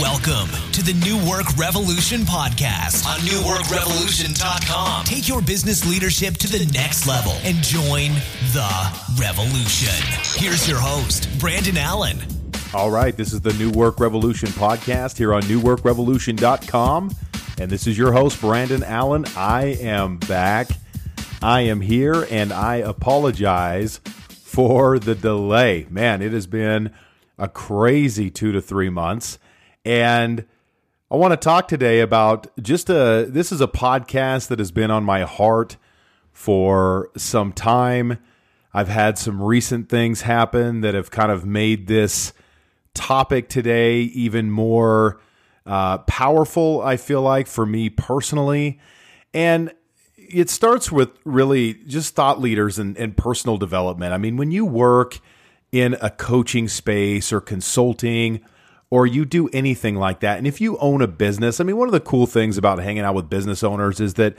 Welcome to the New Work Revolution podcast on newworkrevolution.com. Take your business leadership to the next level and join the revolution. Here's your host, Brandon Allen. All right, this is the New Work Revolution podcast here on newworkrevolution.com. And this is your host, Brandon Allen. I am back. I am here, and I apologize for the delay. Man, it has been a crazy two to three months. And I want to talk today about just a this is a podcast that has been on my heart for some time. I've had some recent things happen that have kind of made this topic today even more uh, powerful, I feel like, for me personally. And it starts with really just thought leaders and, and personal development. I mean, when you work in a coaching space or consulting, or you do anything like that. And if you own a business, I mean, one of the cool things about hanging out with business owners is that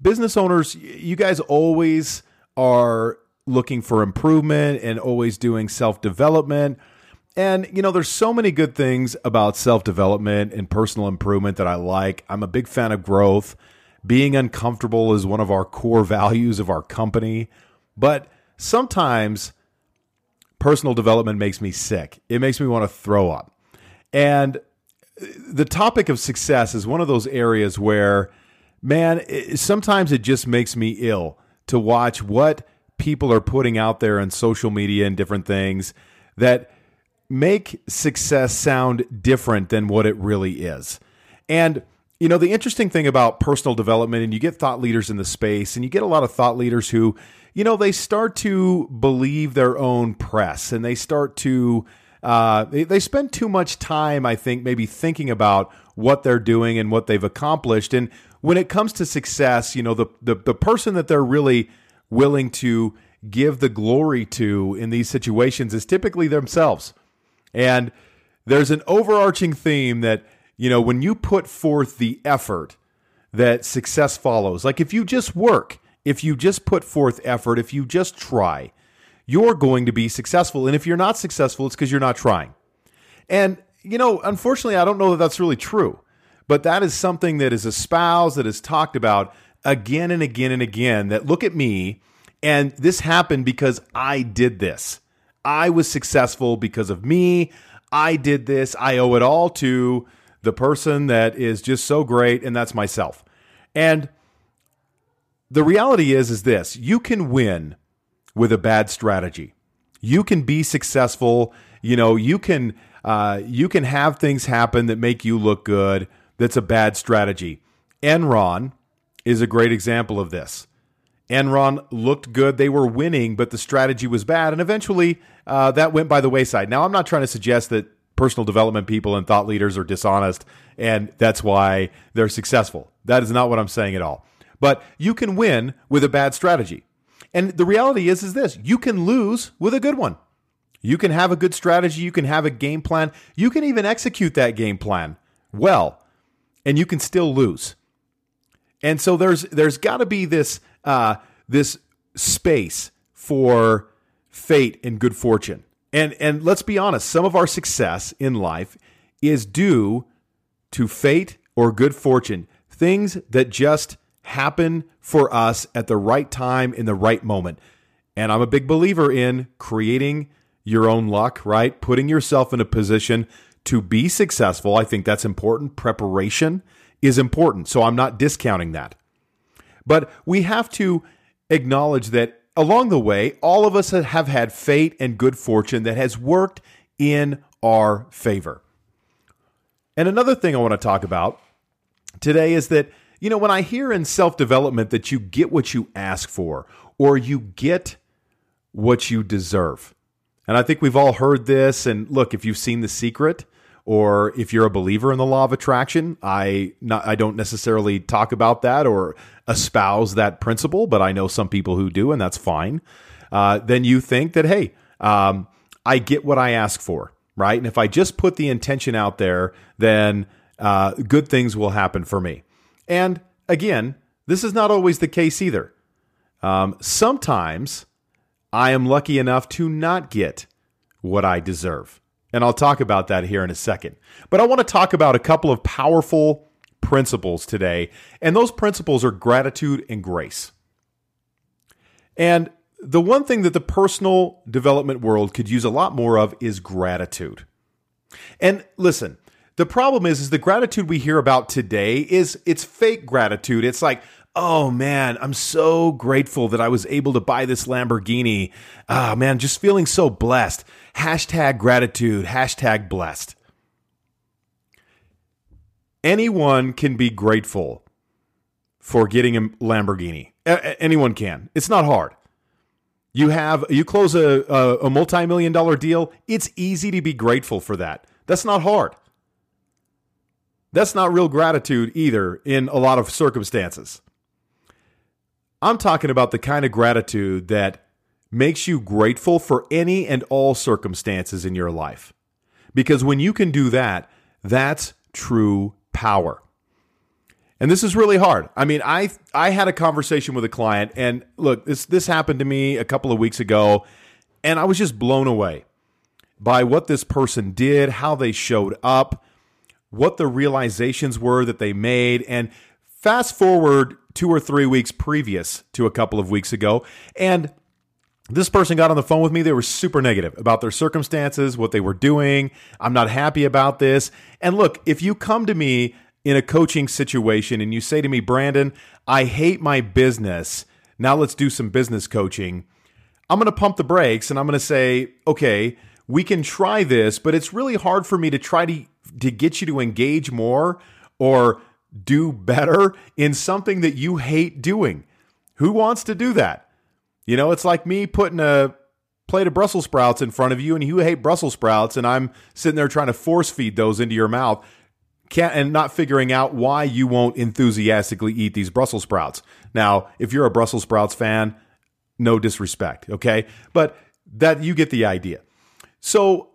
business owners, you guys always are looking for improvement and always doing self development. And, you know, there's so many good things about self development and personal improvement that I like. I'm a big fan of growth. Being uncomfortable is one of our core values of our company. But sometimes personal development makes me sick. It makes me want to throw up. And the topic of success is one of those areas where, man, it, sometimes it just makes me ill to watch what people are putting out there on social media and different things that make success sound different than what it really is. And you know, the interesting thing about personal development, and you get thought leaders in the space, and you get a lot of thought leaders who, you know, they start to believe their own press and they start to uh, they, they spend too much time, I think, maybe thinking about what they're doing and what they've accomplished. And when it comes to success, you know, the, the, the person that they're really willing to give the glory to in these situations is typically themselves. And there's an overarching theme that, you know, when you put forth the effort, that success follows. Like if you just work, if you just put forth effort, if you just try, you're going to be successful. And if you're not successful, it's because you're not trying. And, you know, unfortunately, I don't know that that's really true, but that is something that is espoused, that is talked about again and again and again. That look at me, and this happened because I did this. I was successful because of me. I did this. I owe it all to the person that is just so great, and that's myself. And the reality is, is this: you can win with a bad strategy. You can be successful. You know, you can uh, you can have things happen that make you look good. That's a bad strategy. Enron is a great example of this. Enron looked good; they were winning, but the strategy was bad, and eventually uh, that went by the wayside. Now, I'm not trying to suggest that personal development people and thought leaders are dishonest, and that's why they're successful. That is not what I'm saying at all. But you can win with a bad strategy. And the reality is is this, you can lose with a good one. You can have a good strategy, you can have a game plan, you can even execute that game plan well, and you can still lose. And so there's there's got to be this uh, this space for fate and good fortune. And and let's be honest, some of our success in life is due to fate or good fortune, things that just happen for us at the right time in the right moment. And I'm a big believer in creating your own luck, right? Putting yourself in a position to be successful. I think that's important. Preparation is important. So I'm not discounting that. But we have to acknowledge that along the way, all of us have had fate and good fortune that has worked in our favor. And another thing I want to talk about today is that you know, when I hear in self development that you get what you ask for or you get what you deserve. And I think we've all heard this. And look, if you've seen The Secret, or if you're a believer in the law of attraction, I not, I don't necessarily talk about that or espouse that principle, but I know some people who do, and that's fine. Uh, then you think that hey, um, I get what I ask for, right? And if I just put the intention out there, then uh, good things will happen for me. And again, this is not always the case either. Um, sometimes I am lucky enough to not get what I deserve. And I'll talk about that here in a second. But I want to talk about a couple of powerful principles today. And those principles are gratitude and grace. And the one thing that the personal development world could use a lot more of is gratitude. And listen, the problem is is the gratitude we hear about today is it's fake gratitude. It's like, "Oh man, I'm so grateful that I was able to buy this Lamborghini. Ah, oh, man, just feeling so blessed." Hashtag gratitude, hashtag blessed. Anyone can be grateful for getting a Lamborghini. A- anyone can. It's not hard. You have you close a, a, a multi-million dollar deal, it's easy to be grateful for that. That's not hard. That's not real gratitude either in a lot of circumstances. I'm talking about the kind of gratitude that makes you grateful for any and all circumstances in your life. Because when you can do that, that's true power. And this is really hard. I mean, I I had a conversation with a client and look, this this happened to me a couple of weeks ago and I was just blown away by what this person did, how they showed up, what the realizations were that they made and fast forward 2 or 3 weeks previous to a couple of weeks ago and this person got on the phone with me. They were super negative about their circumstances, what they were doing. I'm not happy about this. And look, if you come to me in a coaching situation and you say to me, Brandon, I hate my business. Now let's do some business coaching. I'm going to pump the brakes and I'm going to say, okay, we can try this, but it's really hard for me to try to, to get you to engage more or do better in something that you hate doing. Who wants to do that? You know, it's like me putting a plate of Brussels sprouts in front of you and you hate Brussels sprouts and I'm sitting there trying to force feed those into your mouth can't, and not figuring out why you won't enthusiastically eat these Brussels sprouts. Now, if you're a Brussels sprouts fan, no disrespect, okay? But that you get the idea. So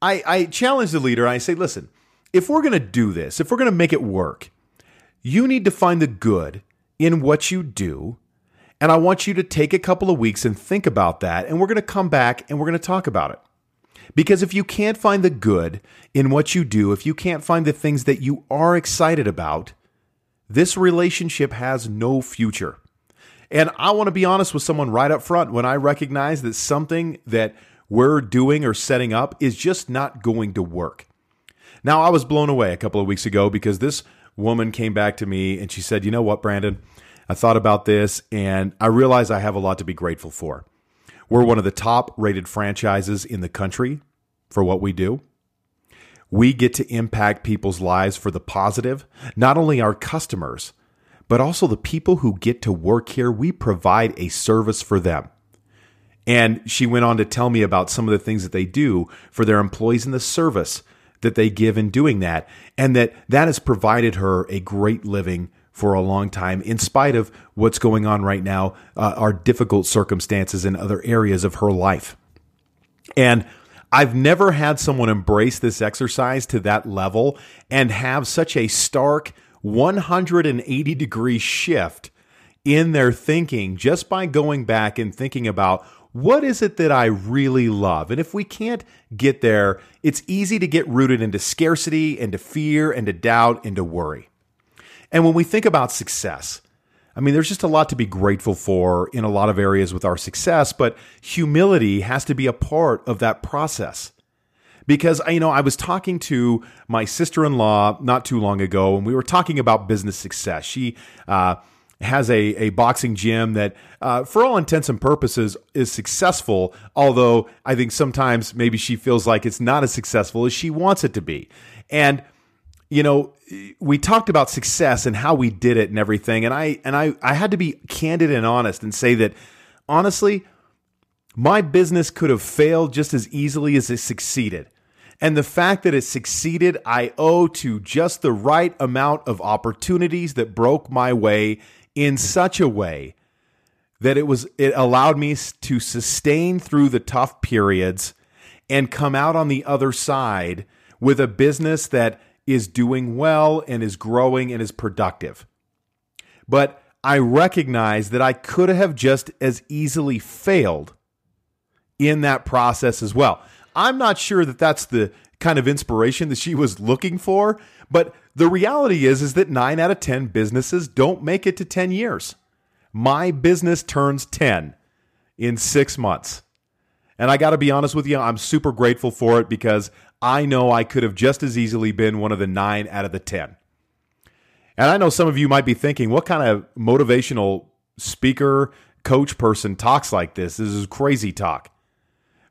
I, I challenge the leader. I say, listen, if we're going to do this, if we're going to make it work, you need to find the good in what you do and I want you to take a couple of weeks and think about that. And we're going to come back and we're going to talk about it. Because if you can't find the good in what you do, if you can't find the things that you are excited about, this relationship has no future. And I want to be honest with someone right up front when I recognize that something that we're doing or setting up is just not going to work. Now, I was blown away a couple of weeks ago because this woman came back to me and she said, You know what, Brandon? I thought about this and I realize I have a lot to be grateful for. We're one of the top rated franchises in the country for what we do. We get to impact people's lives for the positive, not only our customers, but also the people who get to work here. We provide a service for them. And she went on to tell me about some of the things that they do for their employees in the service that they give in doing that, and that that has provided her a great living for a long time, in spite of what's going on right now, uh, are difficult circumstances in other areas of her life. And I've never had someone embrace this exercise to that level and have such a stark 180 degree shift in their thinking just by going back and thinking about what is it that I really love? And if we can't get there, it's easy to get rooted into scarcity, into fear, into doubt, into worry. And when we think about success, I mean, there's just a lot to be grateful for in a lot of areas with our success, but humility has to be a part of that process. Because, you know, I was talking to my sister in law not too long ago, and we were talking about business success. She, uh, has a, a boxing gym that, uh, for all intents and purposes, is successful. Although I think sometimes maybe she feels like it's not as successful as she wants it to be. And you know, we talked about success and how we did it and everything, and I and I I had to be candid and honest and say that honestly, my business could have failed just as easily as it succeeded. And the fact that it succeeded, I owe to just the right amount of opportunities that broke my way in such a way that it was it allowed me to sustain through the tough periods and come out on the other side with a business that is doing well and is growing and is productive. But I recognize that I could have just as easily failed in that process as well. I'm not sure that that's the kind of inspiration that she was looking for, but the reality is is that 9 out of 10 businesses don't make it to 10 years. My business turns 10 in 6 months. And I got to be honest with you, I'm super grateful for it because I know I could have just as easily been one of the 9 out of the 10. And I know some of you might be thinking, what kind of motivational speaker, coach person talks like this? This is crazy talk.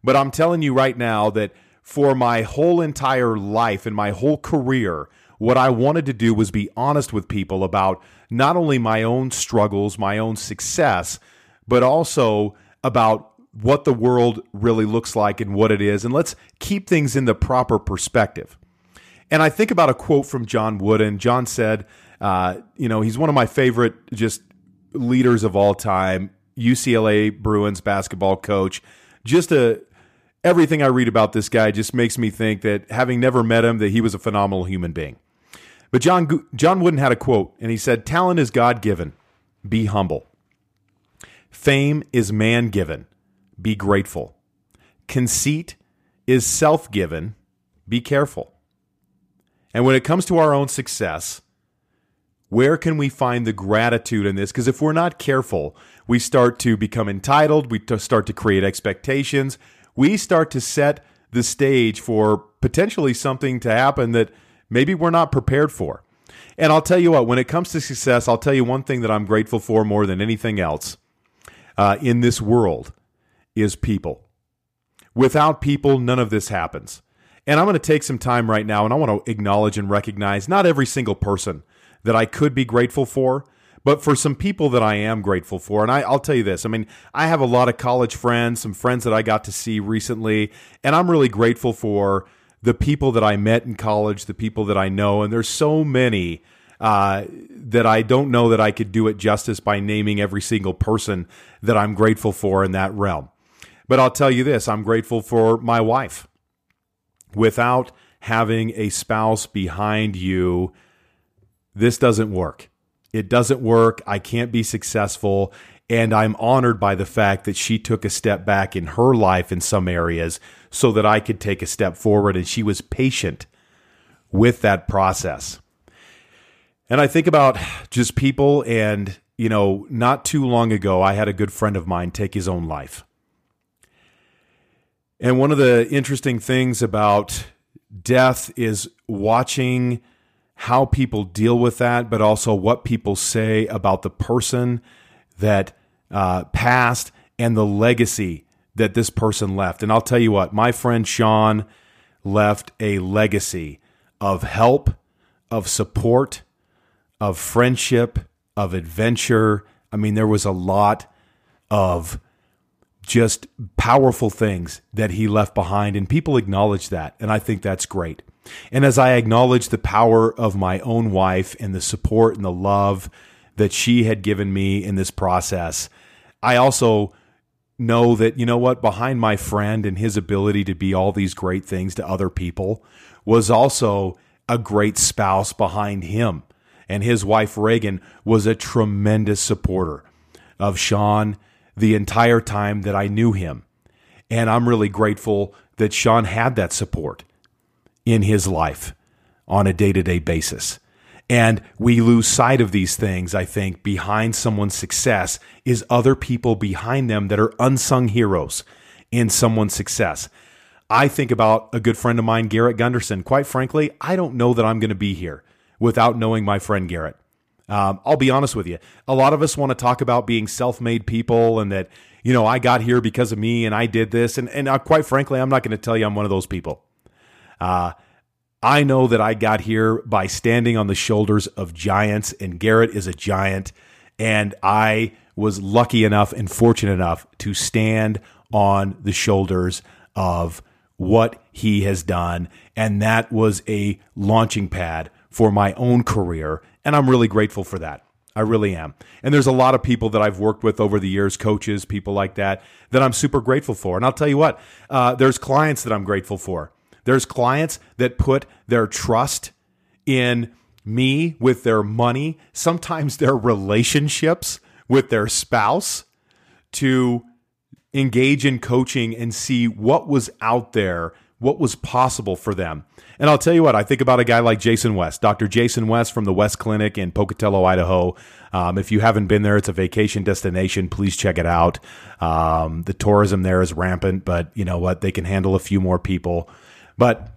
But I'm telling you right now that for my whole entire life and my whole career, what I wanted to do was be honest with people about not only my own struggles, my own success, but also about what the world really looks like and what it is. And let's keep things in the proper perspective. And I think about a quote from John Wooden. John said, uh, you know, he's one of my favorite just leaders of all time. UCLA Bruins basketball coach. Just a everything I read about this guy just makes me think that having never met him, that he was a phenomenal human being. But John John Wooden had a quote, and he said, "Talent is God given. Be humble. Fame is man given. Be grateful. Conceit is self given. Be careful." And when it comes to our own success, where can we find the gratitude in this? Because if we're not careful, we start to become entitled, we start to create expectations, we start to set the stage for potentially something to happen that maybe we're not prepared for. And I'll tell you what, when it comes to success, I'll tell you one thing that I'm grateful for more than anything else uh, in this world is people. Without people, none of this happens. And I'm going to take some time right now and I want to acknowledge and recognize not every single person that I could be grateful for, but for some people that I am grateful for. And I, will tell you this I mean, I have a lot of college friends, some friends that I got to see recently, and I'm really grateful for the people that I met in college, the people that I know. And there's so many. Uh, that I don't know that I could do it justice by naming every single person that I'm grateful for in that realm. But I'll tell you this I'm grateful for my wife. Without having a spouse behind you this doesn't work. It doesn't work. I can't be successful. And I'm honored by the fact that she took a step back in her life in some areas so that I could take a step forward. And she was patient with that process. And I think about just people, and, you know, not too long ago, I had a good friend of mine take his own life. And one of the interesting things about death is watching how people deal with that, but also what people say about the person that uh, passed and the legacy that this person left. And I'll tell you what, my friend Sean left a legacy of help, of support, of friendship, of adventure. I mean, there was a lot of just powerful things that he left behind, and people acknowledge that. And I think that's great. And as I acknowledge the power of my own wife and the support and the love that she had given me in this process, I also know that, you know what, behind my friend and his ability to be all these great things to other people was also a great spouse behind him. And his wife, Reagan, was a tremendous supporter of Sean the entire time that I knew him. And I'm really grateful that Sean had that support in his life on a day to day basis. And we lose sight of these things, I think, behind someone's success is other people behind them that are unsung heroes in someone's success. I think about a good friend of mine, Garrett Gunderson. Quite frankly, I don't know that I'm going to be here without knowing my friend Garrett. Um, I'll be honest with you. A lot of us want to talk about being self made people and that, you know, I got here because of me and I did this. And, and uh, quite frankly, I'm not going to tell you I'm one of those people. Uh, I know that I got here by standing on the shoulders of giants, and Garrett is a giant. And I was lucky enough and fortunate enough to stand on the shoulders of what he has done. And that was a launching pad for my own career. And I'm really grateful for that. I really am. And there's a lot of people that I've worked with over the years, coaches, people like that, that I'm super grateful for. And I'll tell you what, uh, there's clients that I'm grateful for. There's clients that put their trust in me with their money, sometimes their relationships with their spouse to engage in coaching and see what was out there, what was possible for them. And I'll tell you what, I think about a guy like Jason West, Dr. Jason West from the West Clinic in Pocatello, Idaho. Um, if you haven't been there, it's a vacation destination. Please check it out. Um, the tourism there is rampant, but you know what? They can handle a few more people. But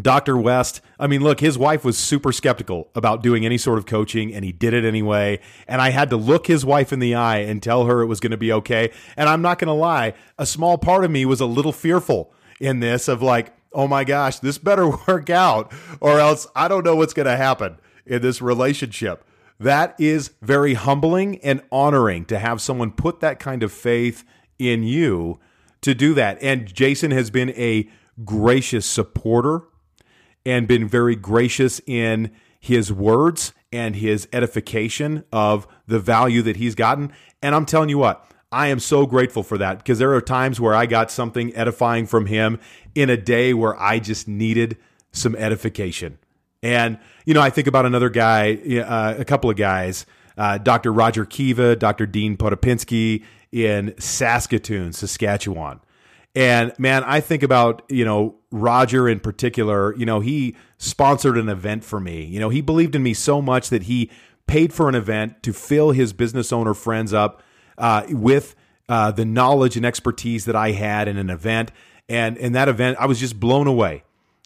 Dr. West, I mean, look, his wife was super skeptical about doing any sort of coaching, and he did it anyway. And I had to look his wife in the eye and tell her it was going to be okay. And I'm not going to lie, a small part of me was a little fearful in this of like, oh my gosh, this better work out, or else I don't know what's going to happen in this relationship. That is very humbling and honoring to have someone put that kind of faith in you to do that. And Jason has been a gracious supporter and been very gracious in his words and his edification of the value that he's gotten. And I'm telling you what, I am so grateful for that because there are times where I got something edifying from him in a day where I just needed some edification. And, you know, I think about another guy, uh, a couple of guys, uh, Dr. Roger Kiva, Dr. Dean Potapinski in Saskatoon, Saskatchewan. And man, I think about, you know, Roger in particular, you know, he sponsored an event for me. You know, he believed in me so much that he paid for an event to fill his business owner friends up uh, with uh, the knowledge and expertise that I had in an event. And in that event, I was just blown away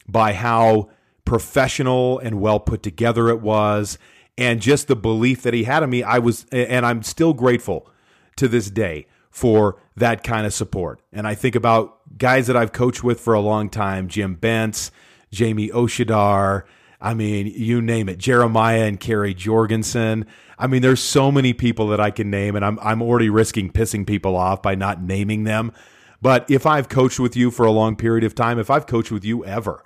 by how professional and well put together it was and just the belief that he had in me. I was, and I'm still grateful to this day for that kind of support. And I think about guys that I've coached with for a long time Jim Bentz, Jamie Oshadar. I mean, you name it, Jeremiah and Carrie Jorgensen. I mean, there's so many people that I can name, and I'm, I'm already risking pissing people off by not naming them. But if I've coached with you for a long period of time, if I've coached with you ever,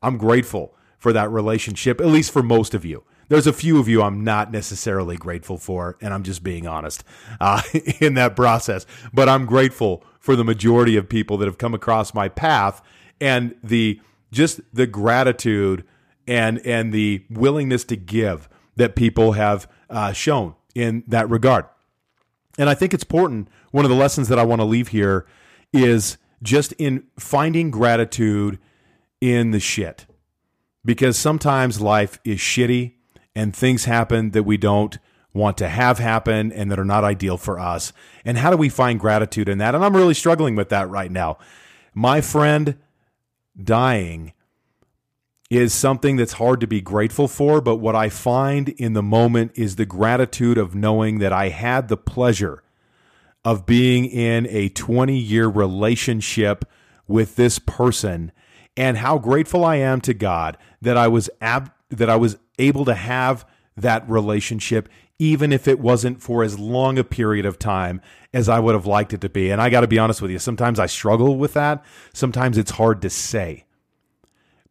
I'm grateful for that relationship, at least for most of you there's a few of you I'm not necessarily grateful for, and I'm just being honest uh, in that process. But I'm grateful for the majority of people that have come across my path and the just the gratitude and and the willingness to give that people have uh, shown in that regard. And I think it's important. One of the lessons that I want to leave here is just in finding gratitude in the shit. Because sometimes life is shitty and things happen that we don't want to have happen and that are not ideal for us. And how do we find gratitude in that? And I'm really struggling with that right now. My friend dying is something that's hard to be grateful for, but what I find in the moment is the gratitude of knowing that I had the pleasure of being in a 20 year relationship with this person and how grateful I am to God that I was ab- that I was able to have that relationship, even if it wasn't for as long a period of time as I would have liked it to be. And I got to be honest with you, sometimes I struggle with that. Sometimes it's hard to say.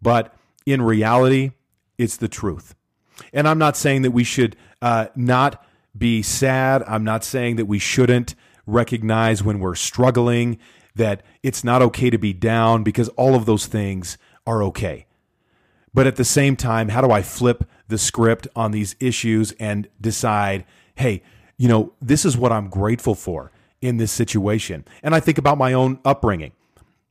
But in reality, it's the truth. And I'm not saying that we should uh, not be sad. I'm not saying that we shouldn't recognize when we're struggling, that it's not okay to be down, because all of those things are okay. But at the same time, how do I flip the script on these issues and decide, hey, you know, this is what I'm grateful for in this situation? And I think about my own upbringing.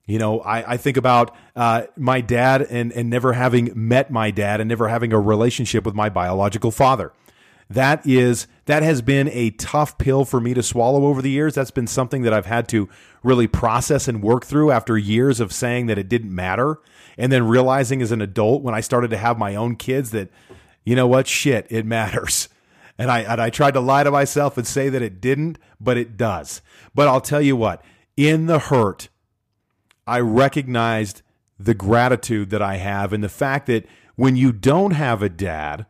You know, I, I think about uh, my dad and, and never having met my dad and never having a relationship with my biological father. That is that has been a tough pill for me to swallow over the years. That's been something that I've had to really process and work through after years of saying that it didn't matter and then realizing as an adult when I started to have my own kids that, you know what, shit, it matters. And I and I tried to lie to myself and say that it didn't, but it does. But I'll tell you what, in the hurt, I recognized the gratitude that I have and the fact that when you don't have a dad,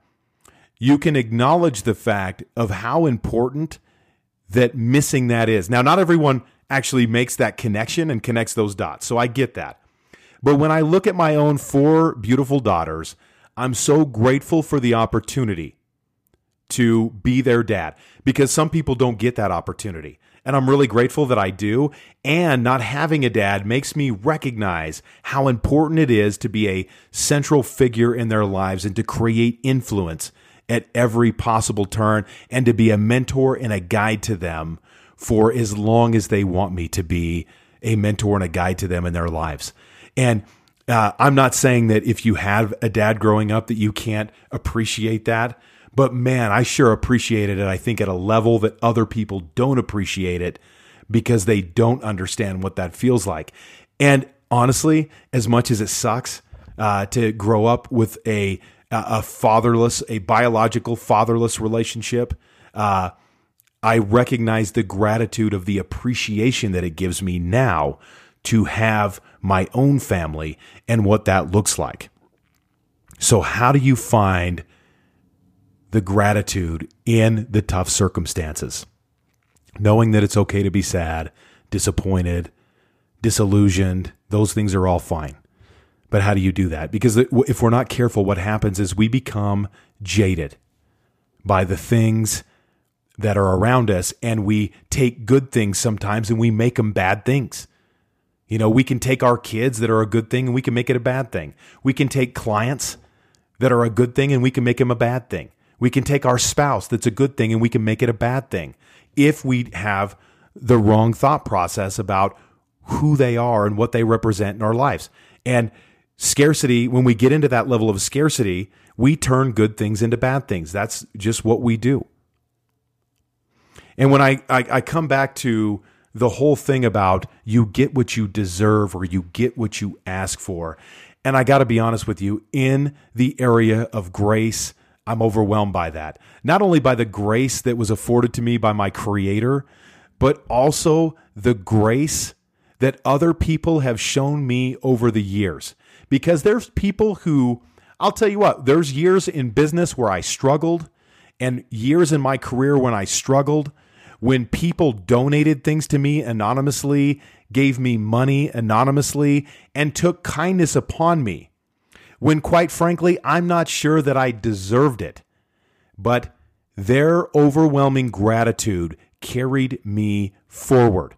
you can acknowledge the fact of how important that missing that is. Now, not everyone actually makes that connection and connects those dots. So I get that. But when I look at my own four beautiful daughters, I'm so grateful for the opportunity to be their dad because some people don't get that opportunity. And I'm really grateful that I do. And not having a dad makes me recognize how important it is to be a central figure in their lives and to create influence at every possible turn and to be a mentor and a guide to them for as long as they want me to be a mentor and a guide to them in their lives. And uh, I'm not saying that if you have a dad growing up that you can't appreciate that, but man, I sure appreciated it. I think at a level that other people don't appreciate it because they don't understand what that feels like. And honestly, as much as it sucks uh, to grow up with a a fatherless, a biological fatherless relationship, uh, I recognize the gratitude of the appreciation that it gives me now to have my own family and what that looks like. So, how do you find the gratitude in the tough circumstances? Knowing that it's okay to be sad, disappointed, disillusioned, those things are all fine. But how do you do that? Because if we're not careful, what happens is we become jaded by the things that are around us and we take good things sometimes and we make them bad things. You know, we can take our kids that are a good thing and we can make it a bad thing. We can take clients that are a good thing and we can make them a bad thing. We can take our spouse that's a good thing and we can make it a bad thing if we have the wrong thought process about who they are and what they represent in our lives. And scarcity, when we get into that level of scarcity, we turn good things into bad things. That's just what we do. And when I, I, I come back to the whole thing about you get what you deserve or you get what you ask for. And I got to be honest with you, in the area of grace, I'm overwhelmed by that. Not only by the grace that was afforded to me by my creator, but also the grace that other people have shown me over the years. Because there's people who, I'll tell you what, there's years in business where I struggled and years in my career when I struggled when people donated things to me anonymously, gave me money anonymously, and took kindness upon me, when quite frankly, I'm not sure that I deserved it. But their overwhelming gratitude carried me forward.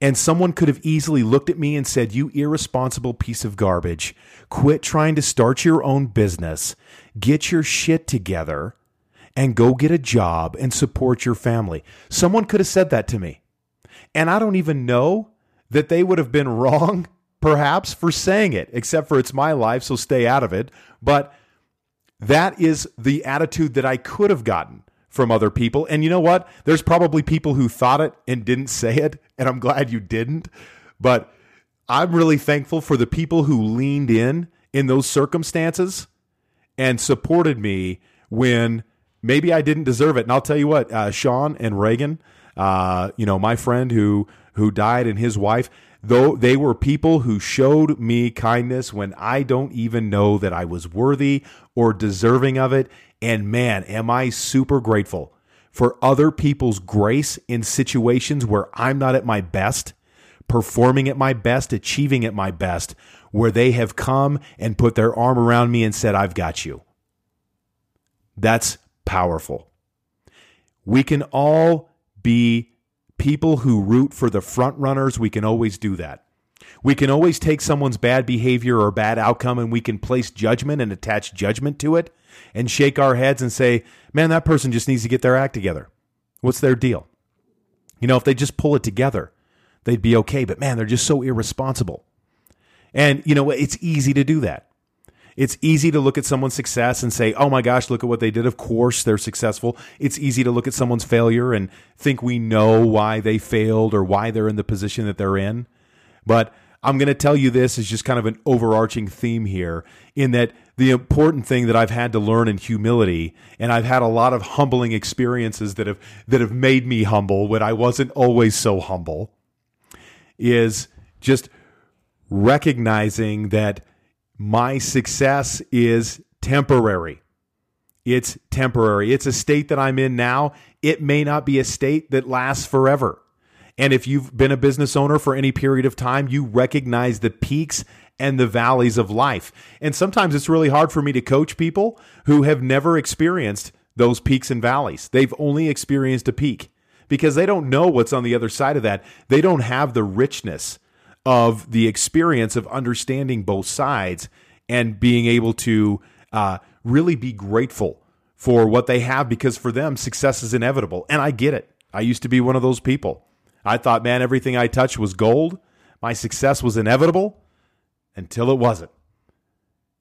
And someone could have easily looked at me and said, You irresponsible piece of garbage, quit trying to start your own business, get your shit together, and go get a job and support your family. Someone could have said that to me. And I don't even know that they would have been wrong, perhaps, for saying it, except for it's my life, so stay out of it. But that is the attitude that I could have gotten from other people. And you know what? There's probably people who thought it and didn't say it, and I'm glad you didn't. But I'm really thankful for the people who leaned in in those circumstances and supported me when maybe I didn't deserve it. And I'll tell you what, uh, Sean and Reagan, uh, you know, my friend who who died and his wife, though they were people who showed me kindness when I don't even know that I was worthy or deserving of it. And man, am I super grateful for other people's grace in situations where I'm not at my best, performing at my best, achieving at my best, where they have come and put their arm around me and said, I've got you. That's powerful. We can all be people who root for the front runners. We can always do that. We can always take someone's bad behavior or bad outcome and we can place judgment and attach judgment to it and shake our heads and say, man, that person just needs to get their act together. What's their deal? You know, if they just pull it together, they'd be okay. But man, they're just so irresponsible. And, you know, it's easy to do that. It's easy to look at someone's success and say, oh my gosh, look at what they did. Of course, they're successful. It's easy to look at someone's failure and think we know why they failed or why they're in the position that they're in. But I'm going to tell you this is just kind of an overarching theme here in that the important thing that I've had to learn in humility and I've had a lot of humbling experiences that have that have made me humble when I wasn't always so humble is just recognizing that my success is temporary. It's temporary. It's a state that I'm in now. It may not be a state that lasts forever. And if you've been a business owner for any period of time, you recognize the peaks and the valleys of life. And sometimes it's really hard for me to coach people who have never experienced those peaks and valleys. They've only experienced a peak because they don't know what's on the other side of that. They don't have the richness of the experience of understanding both sides and being able to uh, really be grateful for what they have because for them success is inevitable and i get it I used to be one of those people. I thought, man, everything I touched was gold. My success was inevitable until it wasn't.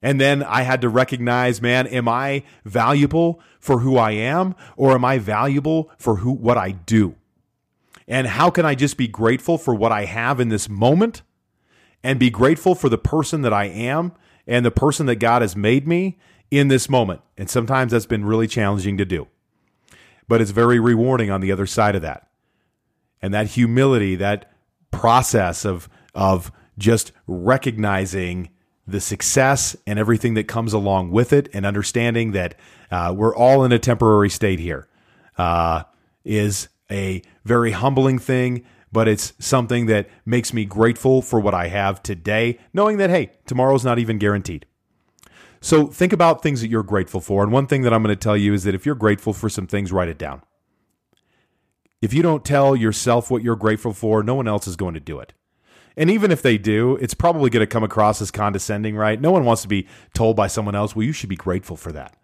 And then I had to recognize, man, am I valuable for who I am or am I valuable for who what I do? And how can I just be grateful for what I have in this moment and be grateful for the person that I am and the person that God has made me in this moment? And sometimes that's been really challenging to do. But it's very rewarding on the other side of that. And that humility, that process of of just recognizing the success and everything that comes along with it, and understanding that uh, we're all in a temporary state here, uh, is a very humbling thing. But it's something that makes me grateful for what I have today, knowing that hey, tomorrow's not even guaranteed. So think about things that you're grateful for. And one thing that I'm going to tell you is that if you're grateful for some things, write it down. If you don't tell yourself what you're grateful for, no one else is going to do it. And even if they do, it's probably going to come across as condescending, right? No one wants to be told by someone else, well, you should be grateful for that.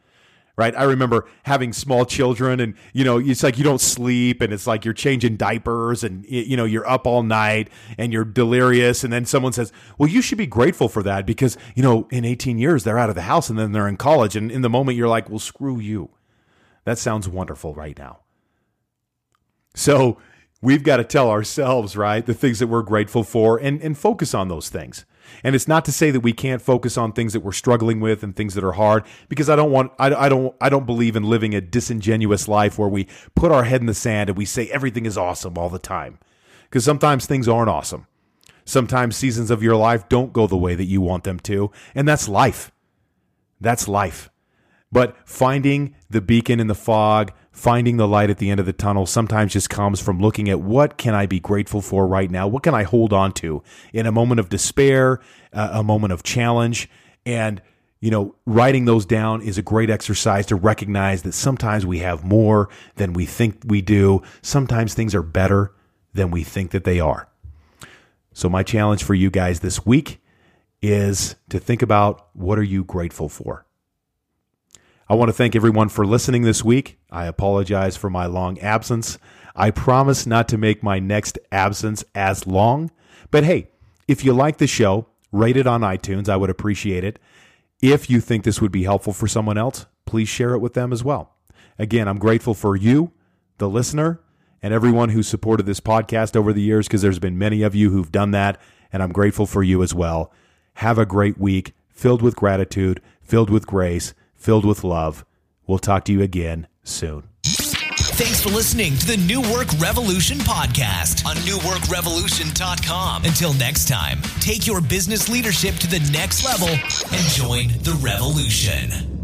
Right. I remember having small children and, you know, it's like you don't sleep and it's like you're changing diapers and, you know, you're up all night and you're delirious. And then someone says, well, you should be grateful for that because, you know, in 18 years, they're out of the house and then they're in college. And in the moment, you're like, well, screw you. That sounds wonderful right now. So we've got to tell ourselves, right, the things that we're grateful for and, and focus on those things. And it's not to say that we can't focus on things that we're struggling with and things that are hard, because I don't want, I, I don't, I don't believe in living a disingenuous life where we put our head in the sand and we say everything is awesome all the time. Because sometimes things aren't awesome. Sometimes seasons of your life don't go the way that you want them to, and that's life. That's life. But finding the beacon in the fog, finding the light at the end of the tunnel sometimes just comes from looking at what can I be grateful for right now? What can I hold on to in a moment of despair, uh, a moment of challenge? And, you know, writing those down is a great exercise to recognize that sometimes we have more than we think we do. Sometimes things are better than we think that they are. So my challenge for you guys this week is to think about what are you grateful for? I want to thank everyone for listening this week. I apologize for my long absence. I promise not to make my next absence as long. But hey, if you like the show, rate it on iTunes. I would appreciate it. If you think this would be helpful for someone else, please share it with them as well. Again, I'm grateful for you, the listener, and everyone who supported this podcast over the years because there's been many of you who've done that, and I'm grateful for you as well. Have a great week filled with gratitude, filled with grace filled with love. We'll talk to you again soon. Thanks for listening to the New Work Revolution podcast on newworkrevolution.com. Until next time, take your business leadership to the next level and join the revolution.